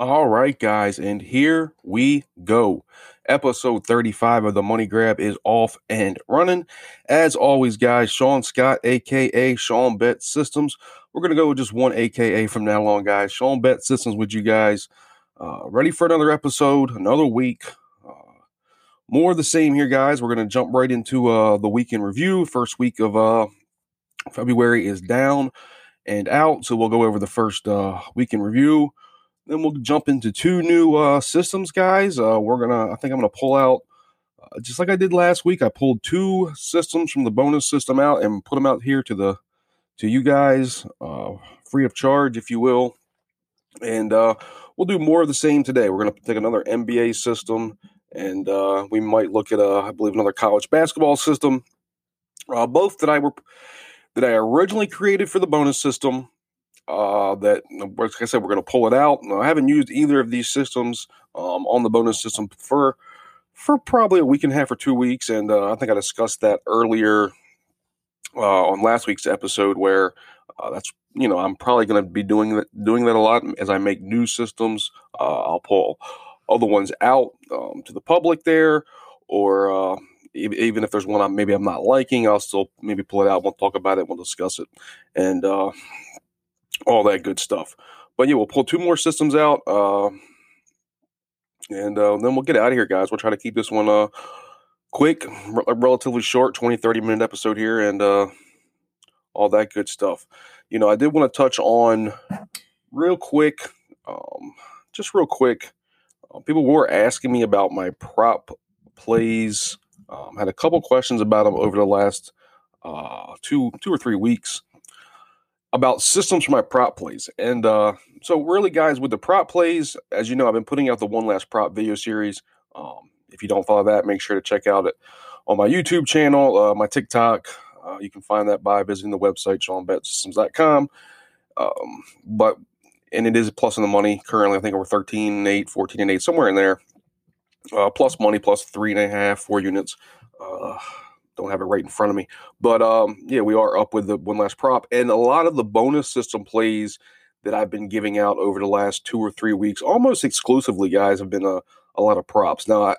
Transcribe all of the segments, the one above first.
All right, guys, and here we go. Episode 35 of the Money Grab is off and running. As always, guys, Sean Scott, aka Sean Bet Systems. We're to go with just one AKA from now on, guys. Sean Bet Systems with you guys. Uh, ready for another episode, another week. Uh, more of the same here, guys. We're to jump right into uh, the weekend review. First week of uh, February is down and out, so we'll go over the first uh, weekend review. Then we'll jump into two new uh, systems, guys. Uh, we're gonna, I think I'm gonna pull out, uh, just like I did last week. I pulled two systems from the bonus system out and put them out here to the to you guys, uh, free of charge, if you will. And uh, we'll do more of the same today. We're gonna take another NBA system, and uh, we might look at, a, I believe, another college basketball system. both that I were that I originally created for the bonus system uh, that, like I said, we're going to pull it out. I haven't used either of these systems um, on the bonus system for for probably a week and a half or two weeks, and uh, I think I discussed that earlier uh, on last week's episode, where uh, that's you know I'm probably going to be doing that doing that a lot as I make new systems. Uh, I'll pull other ones out um, to the public there, or uh, even if there's one I'm maybe I'm not liking, I'll still maybe pull it out. We'll talk about it. We'll discuss it, and uh, all that good stuff. But yeah, we'll pull two more systems out, uh, and uh, then we'll get out of here, guys. We'll try to keep this one uh, quick, r- relatively short 20, 30 minute episode here, and uh, all that good stuff. You know, I did want to touch on real quick, um, just real quick. Uh, people were asking me about my prop plays. Um, had a couple questions about them over the last uh, two two or three weeks about systems for my prop plays. And uh, so, really, guys, with the prop plays, as you know, I've been putting out the one last prop video series. Um, if you don't follow that, make sure to check out it on my YouTube channel, uh, my TikTok. Uh, you can find that by visiting the website, SeanBetSystems.com. Um, but, and it is plus in the money currently. I think we're 13 and 8, 14 and 8, somewhere in there. Uh, plus money, plus three and a half, four units. Uh, don't have it right in front of me. But um, yeah, we are up with the one last prop. And a lot of the bonus system plays that I've been giving out over the last two or three weeks, almost exclusively, guys, have been a, a lot of props. Now, I,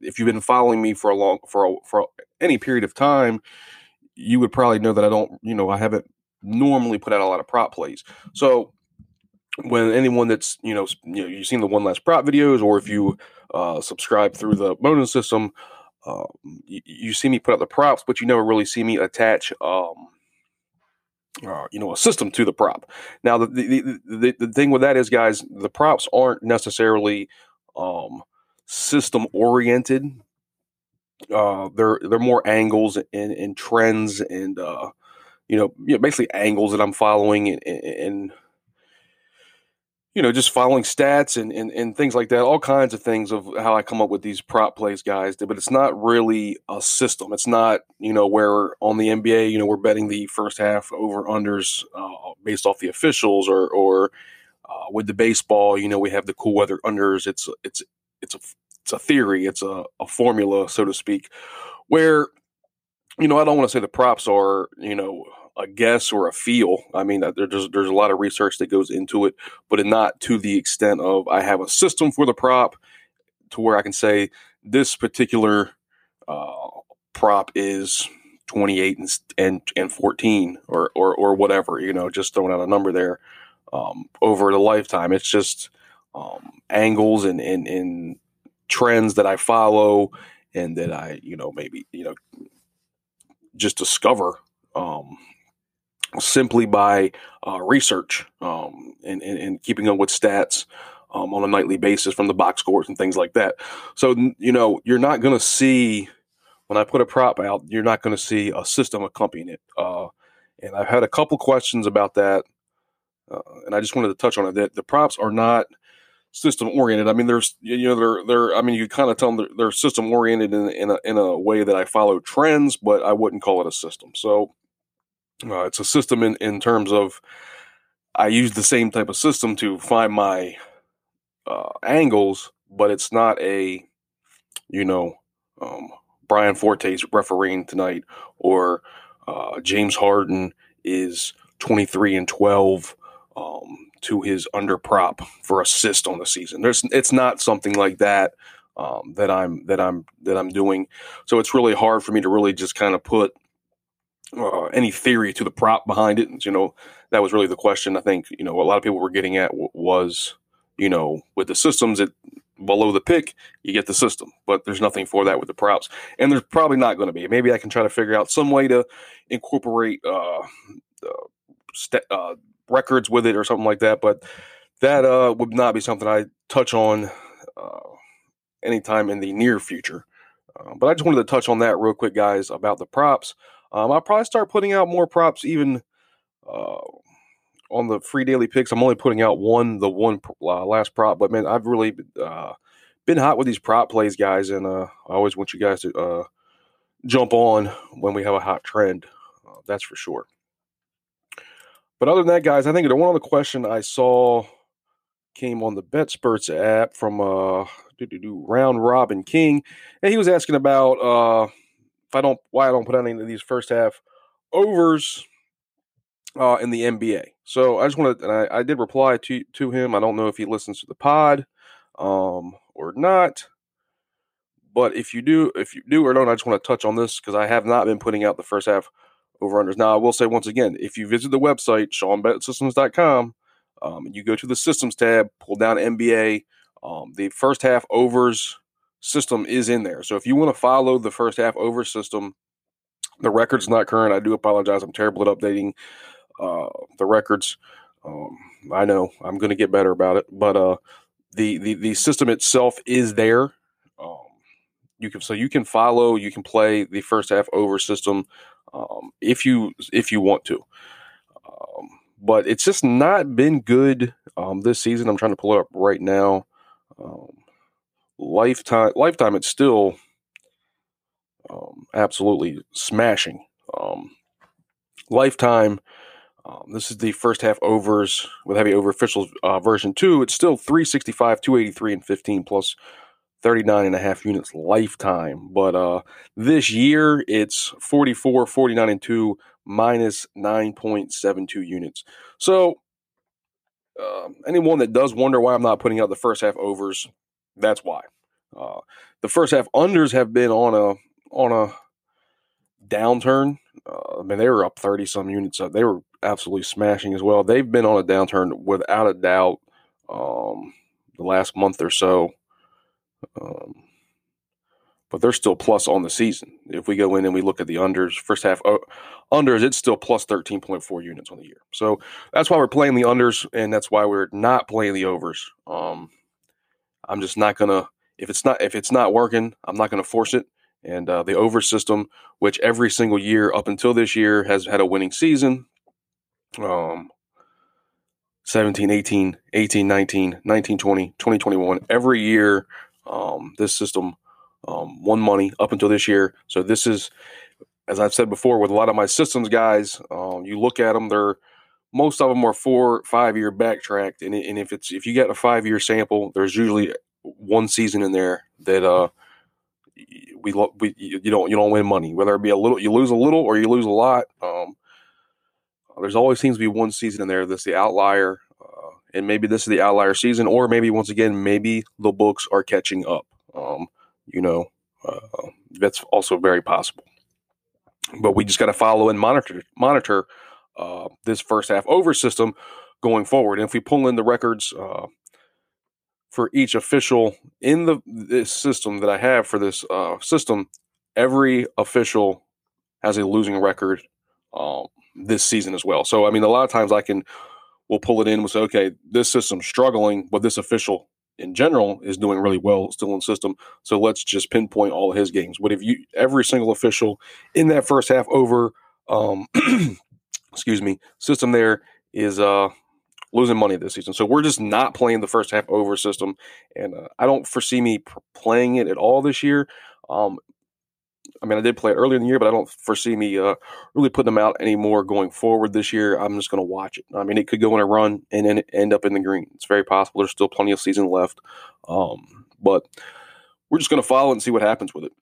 if you've been following me for a long for a, for any period of time, you would probably know that I don't, you know, I haven't normally put out a lot of prop plays. So when anyone that's you know you know you've seen the one last prop videos, or if you uh, subscribe through the bonus system, um, you, see me put up the props, but you never really see me attach, um, uh, you know, a system to the prop. Now, the, the, the, the, thing with that is, guys, the props aren't necessarily um, system oriented. Uh, they're they're more angles and, and trends and uh, you know, you know basically angles that I'm following and, and you know, just following stats and, and, and things like that, all kinds of things of how I come up with these prop plays, guys. But it's not really a system. It's not, you know, where on the NBA, you know, we're betting the first half over unders uh, based off the officials or, or uh, with the baseball, you know, we have the cool weather unders. It's, it's, it's a, it's a theory. It's a, a formula, so to speak, where, you know, I don't want to say the props are, you know, a guess or a feel. I mean, there's there's a lot of research that goes into it, but not to the extent of I have a system for the prop to where I can say this particular uh, prop is 28 and, and and 14 or or or whatever. You know, just throwing out a number there um, over the lifetime. It's just um, angles and, and and trends that I follow and that I you know maybe you know just discover um, simply by uh, research um, and, and, and, keeping up with stats um, on a nightly basis from the box scores and things like that. So, you know, you're not going to see, when I put a prop out, you're not going to see a system accompanying it. Uh, and I've had a couple questions about that. Uh, and I just wanted to touch on it that the props are not system oriented. I mean, there's, you know, they're, they're, I mean, you kind of tell them they're, they're system oriented in, in, a, in a way that I follow trends, but I wouldn't call it a system. So, uh, it's a system in, in terms of I use the same type of system to find my uh, angles, but it's not a, you know, um, Brian Forte's refereeing tonight or uh, James Harden is 23 and 12 um, to his under prop for assist on the season. There's it's not something like that um, that I'm that I'm that I'm doing. So it's really hard for me to really just kind of put uh, any theory to the prop behind it. You know, that was really the question. I think you know a lot of people were getting at was you know with the systems it below the pick you get the system, but there's nothing for that with the props, and there's probably not going to be. Maybe I can try to figure out some way to incorporate uh, uh, st- uh records with it or something like that, but that uh, would not be something I touch on uh, anytime in the near future. Uh, but I just wanted to touch on that real quick, guys, about the props. Um, I'll probably start putting out more props even uh, on the free daily picks. I'm only putting out one, the one uh, last prop, but man, I've really uh, been hot with these prop plays, guys, and uh, I always want you guys to uh, jump on when we have a hot trend. Uh, that's for sure. But other than that, guys, I think the one other question I saw came on the BetSperts app from uh round Robin King, and he was asking about uh if I don't why I don't put out any of these first half overs uh in the NBA. So I just wanted and I, I did reply to to him. I don't know if he listens to the pod um or not. But if you do, if you do or don't, I just want to touch on this because I have not been putting out the first half over unders. Now, I will say once again, if you visit the website, SeanBetSystems.com, um, and you go to the systems tab, pull down NBA, um, the first half overs system is in there. So if you want to follow the first half over system, the record's not current. I do apologize. I'm terrible at updating uh, the records. Um, I know I'm going to get better about it, but uh, the, the the system itself is there. Um, you can so you can follow, you can play the first half over system um, if you if you want to. Um, but it's just not been good um, this season. I'm trying to pull it up right now. Um, lifetime, lifetime, it's still um, absolutely smashing. Um, lifetime. this is the first half overs with heavy over officials uh, version two. It's still 365, 283, and 15 plus 39 and a half units lifetime. But uh, this year, it's 44, 49 and 2, minus 9.72 units. So, uh, anyone that does wonder why I'm not putting out the first half overs, that's why. Uh, the first half unders have been on a on a downturn. Uh, I mean, they were up 30 some units. They were absolutely smashing as well. They've been on a downturn without a doubt um, the last month or so. Um, but they're still plus on the season. If we go in and we look at the unders, first half uh, unders, it's still plus 13.4 units on the year. So that's why we're playing the unders, and that's why we're not playing the overs. Um, I'm just not gonna if it's not if it's not working, I'm not gonna force it. And uh, the over system, which every single year up until this year has had a winning season. Um, 17, 18, 18, 19, 19, 20, 2021. Every year um, this system um, won money up until this year. So this is, as I've said before, with a lot of my systems guys, um, you look at them, they're most of them are four, five year backtracked, and, and if it's if you get a five year sample, there's usually one season in there that uh we, look we you don't you don't win money, whether it be a little you lose a little or you lose a lot. Um, there's always seems to be one season in there that's the outlier and maybe this is the outlier season, or maybe once again, maybe the books are catching up. Um, you know, uh, that's also very possible. But we just got to follow and monitor monitor uh, this first half over system going forward. And if we pull in the records uh, for each official in the system that I have for this uh, system, every official has a losing record um, this season as well. So I mean, a lot of times I can we'll pull it in. Say, okay, this system's struggling, but this official in general is doing really well still in system. So let's just pinpoint all of his games. But if you every single official in that first half over, um, excuse me, system there is uh losing money this season. So we're just not playing the first half over system, and uh, I don't foresee me playing it at all this year. Um, I mean, I did play it earlier in the year, but I don't foresee me uh, really putting them out anymore going forward this year. I'm just going to watch it. I mean, it could go in a run and then end up in the green. It's very possible. There's still plenty of season left, um, but we're just going to follow and see what happens with it.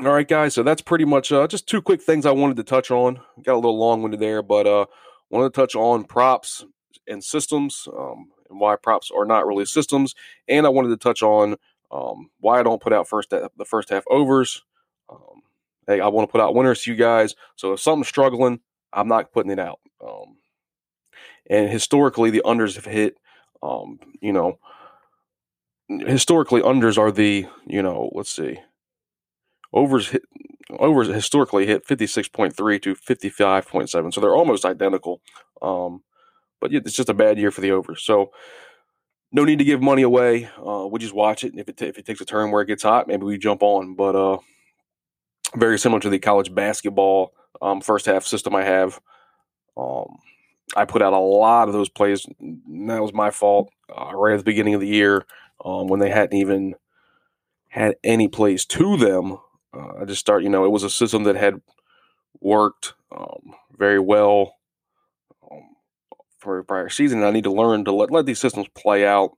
All right, guys. So that's pretty much uh, just two quick things I wanted to touch on. Got a little long winded there, but uh, wanted to touch on props and systems, um, and why props are not really systems. And I wanted to touch on um, why I don't put out first the first half overs. Um, hey, I want to put out winners to you guys. So if something's struggling, I'm not putting it out. Um, and historically, the unders have hit. Um, you know, historically, unders are the you know, let's see, overs hit overs historically hit 56.3 to 55.7 so they're almost identical um, but it's just a bad year for the overs so no need to give money away uh, we just watch it. If it, t- if it takes a turn where it gets hot maybe we jump on. But uh, very similar to the college basketball um, first half system i have um, i put out a lot of those plays. That was my fault uh, right at the beginning of the year um, when they hadn't even had any plays to them uh, I just start, you know, it was a system that had worked um, very well um, for a prior season. I need to learn to let, let these systems play out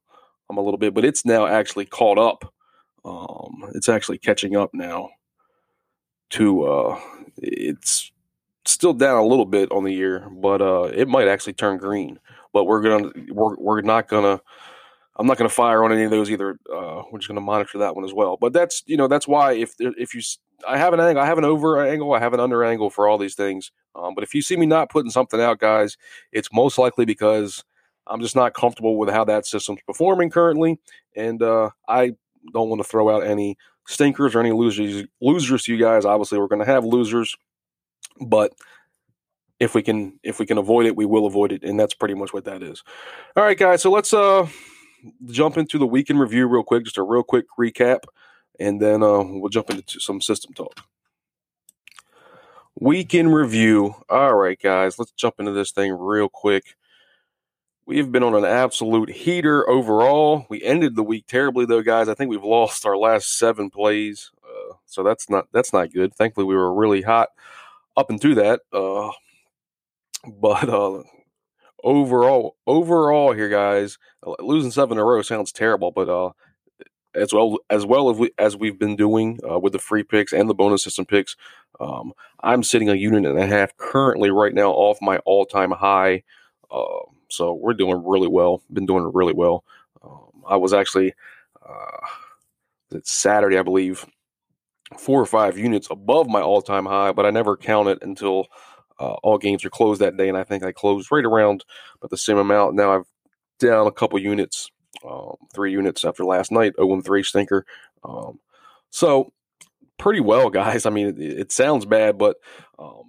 um, a little bit, but it's now actually caught up. Um, it's actually catching up now to, uh, it's still down a little bit on the year, but uh, it might actually turn green. But we're gonna, we're, we're not gonna I'm not going to fire on any of those either. Uh, we're just going to monitor that one as well. But that's you know that's why if if you I have an angle, I have an over angle, I have an under angle for all these things. Um, but if you see me not putting something out, guys, it's most likely because I'm just not comfortable with how that system's performing currently, and uh, I don't want to throw out any stinkers or any losers losers to you guys. Obviously, we're going to have losers, but if we can if we can avoid it, we will avoid it, and that's pretty much what that is. All right, guys. So let's uh jump into the weekend review real quick, just a real quick recap, and then uh, we'll jump into some system talk. Weekend review. All right, guys, let's jump into this thing real quick. We've been on an absolute heater overall. We ended the week terribly, though, guys. I think we've lost our last seven plays, uh, so that's not that's not good. Thankfully, we were really hot up into that. Uh, but uh, overall, overall here, guys, uh, losing seven in a row sounds terrible, but uh, as well as well as we as we've been doing uh, with the free picks and the bonus system picks, um, I'm sitting a unit and a half currently right now off my all time high. Uh, so we're doing really well. Been doing really well. Um, I was actually uh, it's Saturday, I believe, four or five units above my all time high, but I never count it until uh, all games are closed that day, and I think I closed right around about the same amount. Now I've down a couple units, um, three units after last night, 0 3 stinker. Um, so pretty well, guys. I mean, it, it sounds bad, but um,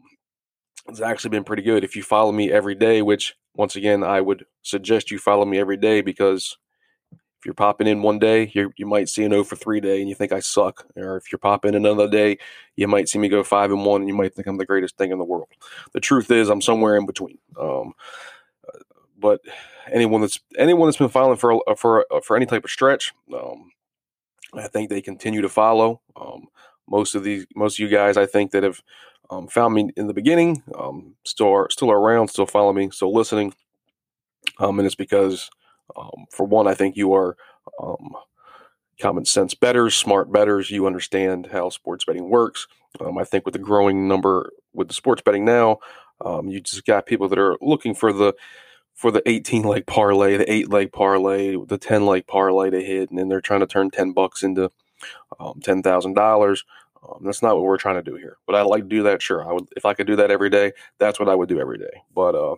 it's actually been pretty good. If you follow me every day, which once again, I would suggest you follow me every day because you're popping in one day, you you might see an 0 for 3 day and you think I suck. Or if you're popping in another day, you might see me go 5 and 1 and you might think I'm the greatest thing in the world. The truth is, I'm somewhere in between. Um, but anyone that's anyone that's been following for for for any type of stretch, um, I think they continue to follow. Um, most of these, most of you guys, I think that have um, found me in the beginning, um, still are still are around, still follow me, still listening, um, and it's because um, for one, I think you are um, common sense betters, smart betters. You understand how sports betting works. Um, I think with the growing number with the sports betting now, um, you just got people that are looking for the for the 18 leg parlay, the eight leg parlay, the 10 leg parlay to hit, and then they're trying to turn 10 bucks into um, ten thousand dollars. Um, that's not what we're trying to do here. But I'd like to do that. Sure, I would. If I could do that every day, that's what I would do every day. But uh,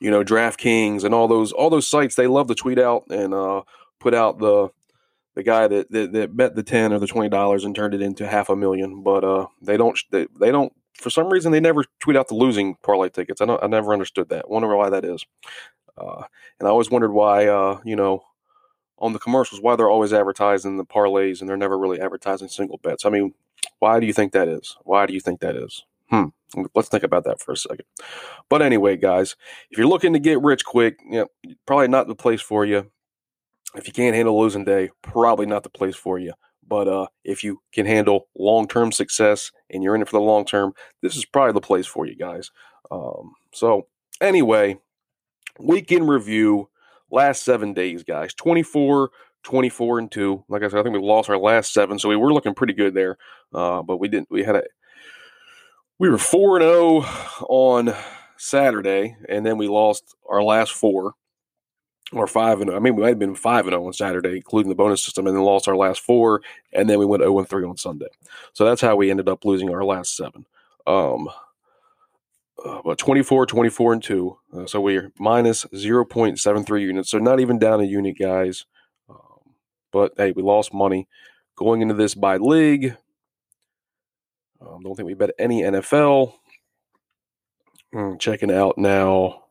you know, DraftKings and all those all those sites they love to tweet out and uh, put out the the guy that, that, that bet the ten or the twenty dollars and turned it into half a million. But uh, they don't they, they don't for some reason they never tweet out the losing parlay tickets. I don't I never understood that. Wonder why that is. Uh, and I always wondered why uh, you know on the commercials why they're always advertising the parlays and they're never really advertising single bets. I mean, why do you think that is? Why do you think that is? Hmm. Let's think about that for a second. But anyway, guys, if you're looking to get rich quick, you know, probably not the place for you. If you can't handle losing day, probably not the place for you. But uh, if you can handle long term success and you're in it for the long term, this is probably the place for you guys. Um, so, anyway, weekend review last seven days, guys 24, 24 and 2. Like I said, I think we lost our last seven, so we were looking pretty good there. Uh, but we didn't, we had a we were 4 0 on Saturday, and then we lost our last four or five and I mean we might have been five and zero on Saturday, including the bonus system, and then lost our last four, and then we went zero and three on Sunday. So that's how we ended up losing our last seven. Um, uh, but 24, 24, and 2. Uh, so we're minus 0.73 units. So not even down a unit, guys. Um, but hey, we lost money going into this by league. Um, don't think we bet any NFL. Mm, checking out now.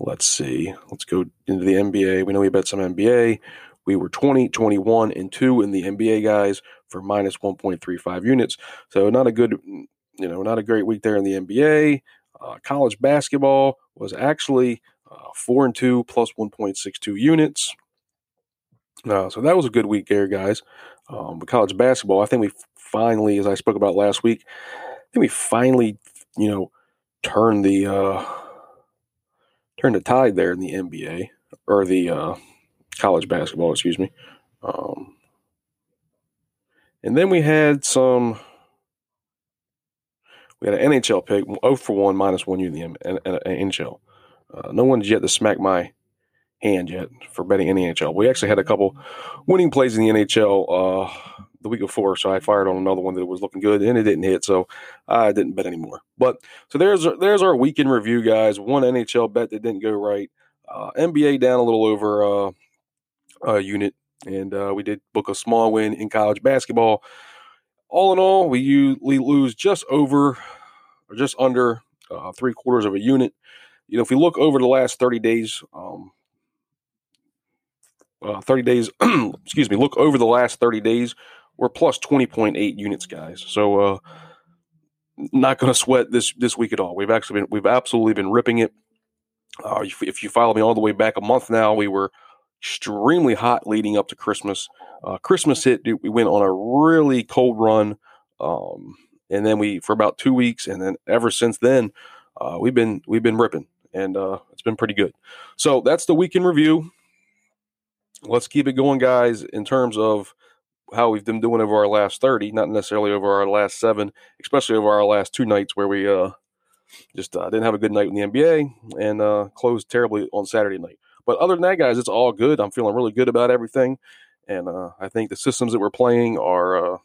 Let's see. Let's go into the NBA. We know we bet some NBA. We were 20, 21, and 2 in the NBA, guys, for minus 1.35 units. So not a good you know, not a great week there in the NBA. Uh, college basketball was actually uh, four and two plus 1.62 units. Uh, so that was a good week there, guys. Um, but college basketball, I think we finally, as I spoke about last week, I think we finally, you know, turned the uh, turned the tide there in the NBA or the uh, college basketball, excuse me. Um, and then we had some we had an NHL pick, 0 for 1, minus 1 U in the NHL. Uh, no one's yet to smack my hand yet for betting any NHL. We actually had a couple winning plays in the NHL uh, the week before, so I fired on another one that was looking good, and it didn't hit, so I didn't bet anymore. But so there's there's our weekend review, guys. One NHL bet that didn't go right. Uh, NBA down a little over uh, a unit, and uh, we did book a small win in college basketball all in all, we usually lose just over or just under uh, three quarters of a unit. You know, if we look over the last 30 days, um, uh, 30 days, excuse me, look over the last 30 days, we're plus 20.8 units, guys. So, uh, not going to sweat this this week at all. We've actually been we've absolutely been ripping it. Uh, if, if you follow me all the way back a month now, we were extremely hot leading up to Christmas. Uh, Christmas hit, we went on a really cold run, um, and then we for about two weeks, and then ever since then, uh, we've been we've been ripping, and uh, it's been pretty good. So that's the weekend review. Let's keep it going, guys. In terms of how we've been doing over our last thirty, not necessarily over our last seven, especially over our last two nights where we uh, just uh, didn't have a good night in the NBA and uh, closed terribly on Saturday night. But other than that, guys, it's all good. I'm feeling really good about everything. And uh, I think the systems that we're playing are uh,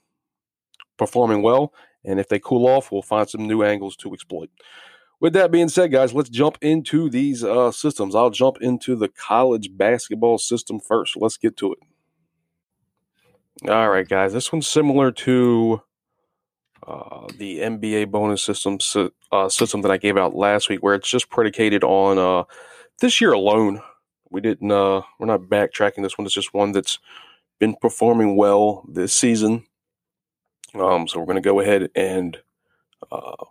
performing well. And if they cool off, we'll find some new angles to exploit. With that being said, guys, let's jump into these uh, systems. I'll jump into the college basketball system first. Let's get to it. All right, guys. This one's similar to uh, the NBA bonus system uh, system that I gave out last week, where it's just predicated on uh, this year alone. We didn't. Uh, we're not backtracking this one. It's just one that's been performing well this season. Um, so we're going to go ahead and uh,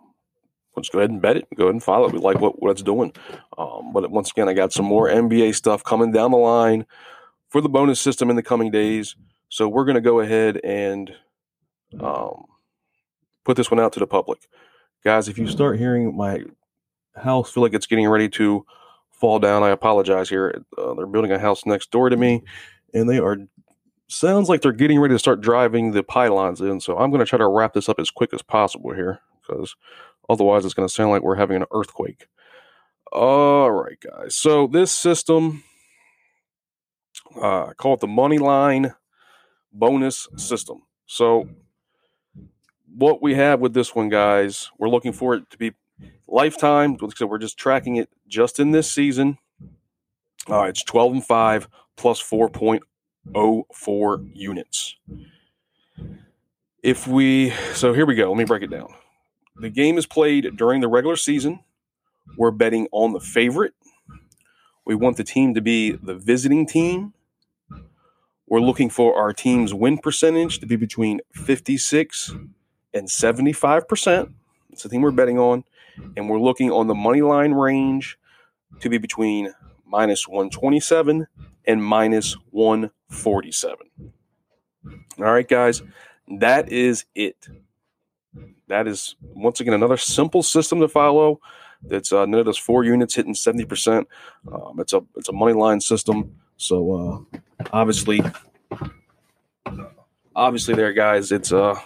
let's go ahead and bet it. Go ahead and follow it. We like what, what it's doing. Um, but once again, I got some more NBA stuff coming down the line for the bonus system in the coming days. So we're going to go ahead and um, put this one out to the public. Guys, if you start hearing my house feel like it's getting ready to fall down, I apologize here. Uh, they're building a house next door to me, and they are sounds like they're getting ready to start driving the pylons in. So I'm going to try to wrap this up as quick as possible here because otherwise it's going to sound like we're having an earthquake. All right, guys. So this system, uh, I call it the money line bonus system. So what we have with this one, guys, we're looking for it to be lifetime. So we're just tracking it just in this season. Uh, it's 12 and 5 plus 4.04 units. If we, so here we go. Let me break it down. The game is played during the regular season. We're betting on the favorite. We want the team to be the visiting team. We're looking for our team's win percentage to be between 56 and 75%. It's the team we're betting on. And we're looking on the money line range to be between minus 127 and minus 147. All right, guys, that is it. That is once again another simple system to follow. That's uh, us four units hitting seventy percent. Um, it's a it's a money line system. So uh, obviously, obviously there, guys. It's uh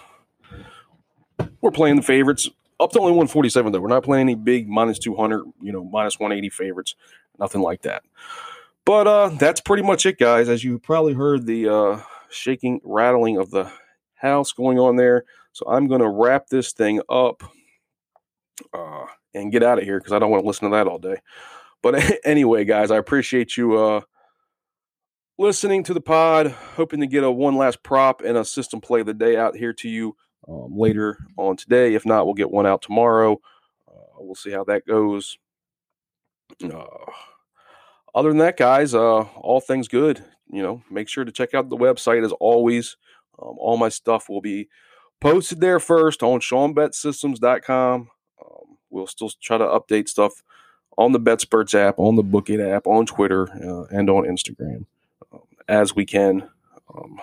we're playing the favorites Up to only 147 though. We're not playing any big minus 200, you know, minus 180 favorites, nothing like that. But uh, that's pretty much it, guys. As you probably heard, the uh, shaking, rattling of the house going on there. So I'm going to wrap this thing up uh, and get out of here because I don't want to listen to that all day. But anyway, guys, I appreciate you uh, listening to the pod. Hoping to get a one last prop and a system play of the day out here to you um, later on today. If not, we'll get one out tomorrow. Uh, we'll see how that goes. Uh, other than that, guys, uh, all things good. You know, make sure to check out the website as always. Um, all my stuff will be posted there first on SeanBetSystems.com. Um, we'll still try to update stuff on the BetSperts app, on the Pikkit app, on Twitter, uh, and on Instagram um, as we can. Um,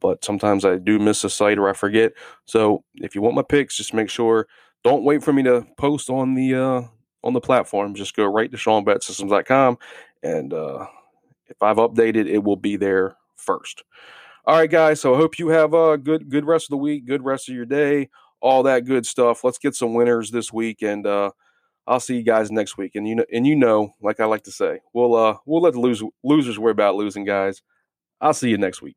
but sometimes I do miss a site or I forget. So if you want my picks, just make sure don't wait for me to post on the uh, on the platform. Just go right to SeanBetSystems.com, and uh, if I've updated, it will be there first. All right, guys. So I hope you have a good good rest of the week, good rest of your day, all that good stuff. Let's get some winners this week, and uh, I'll see you guys next week. And you know, and you know, like I like to say, we'll uh, we'll let the lose, losers worry about losing, guys. I'll see you next week.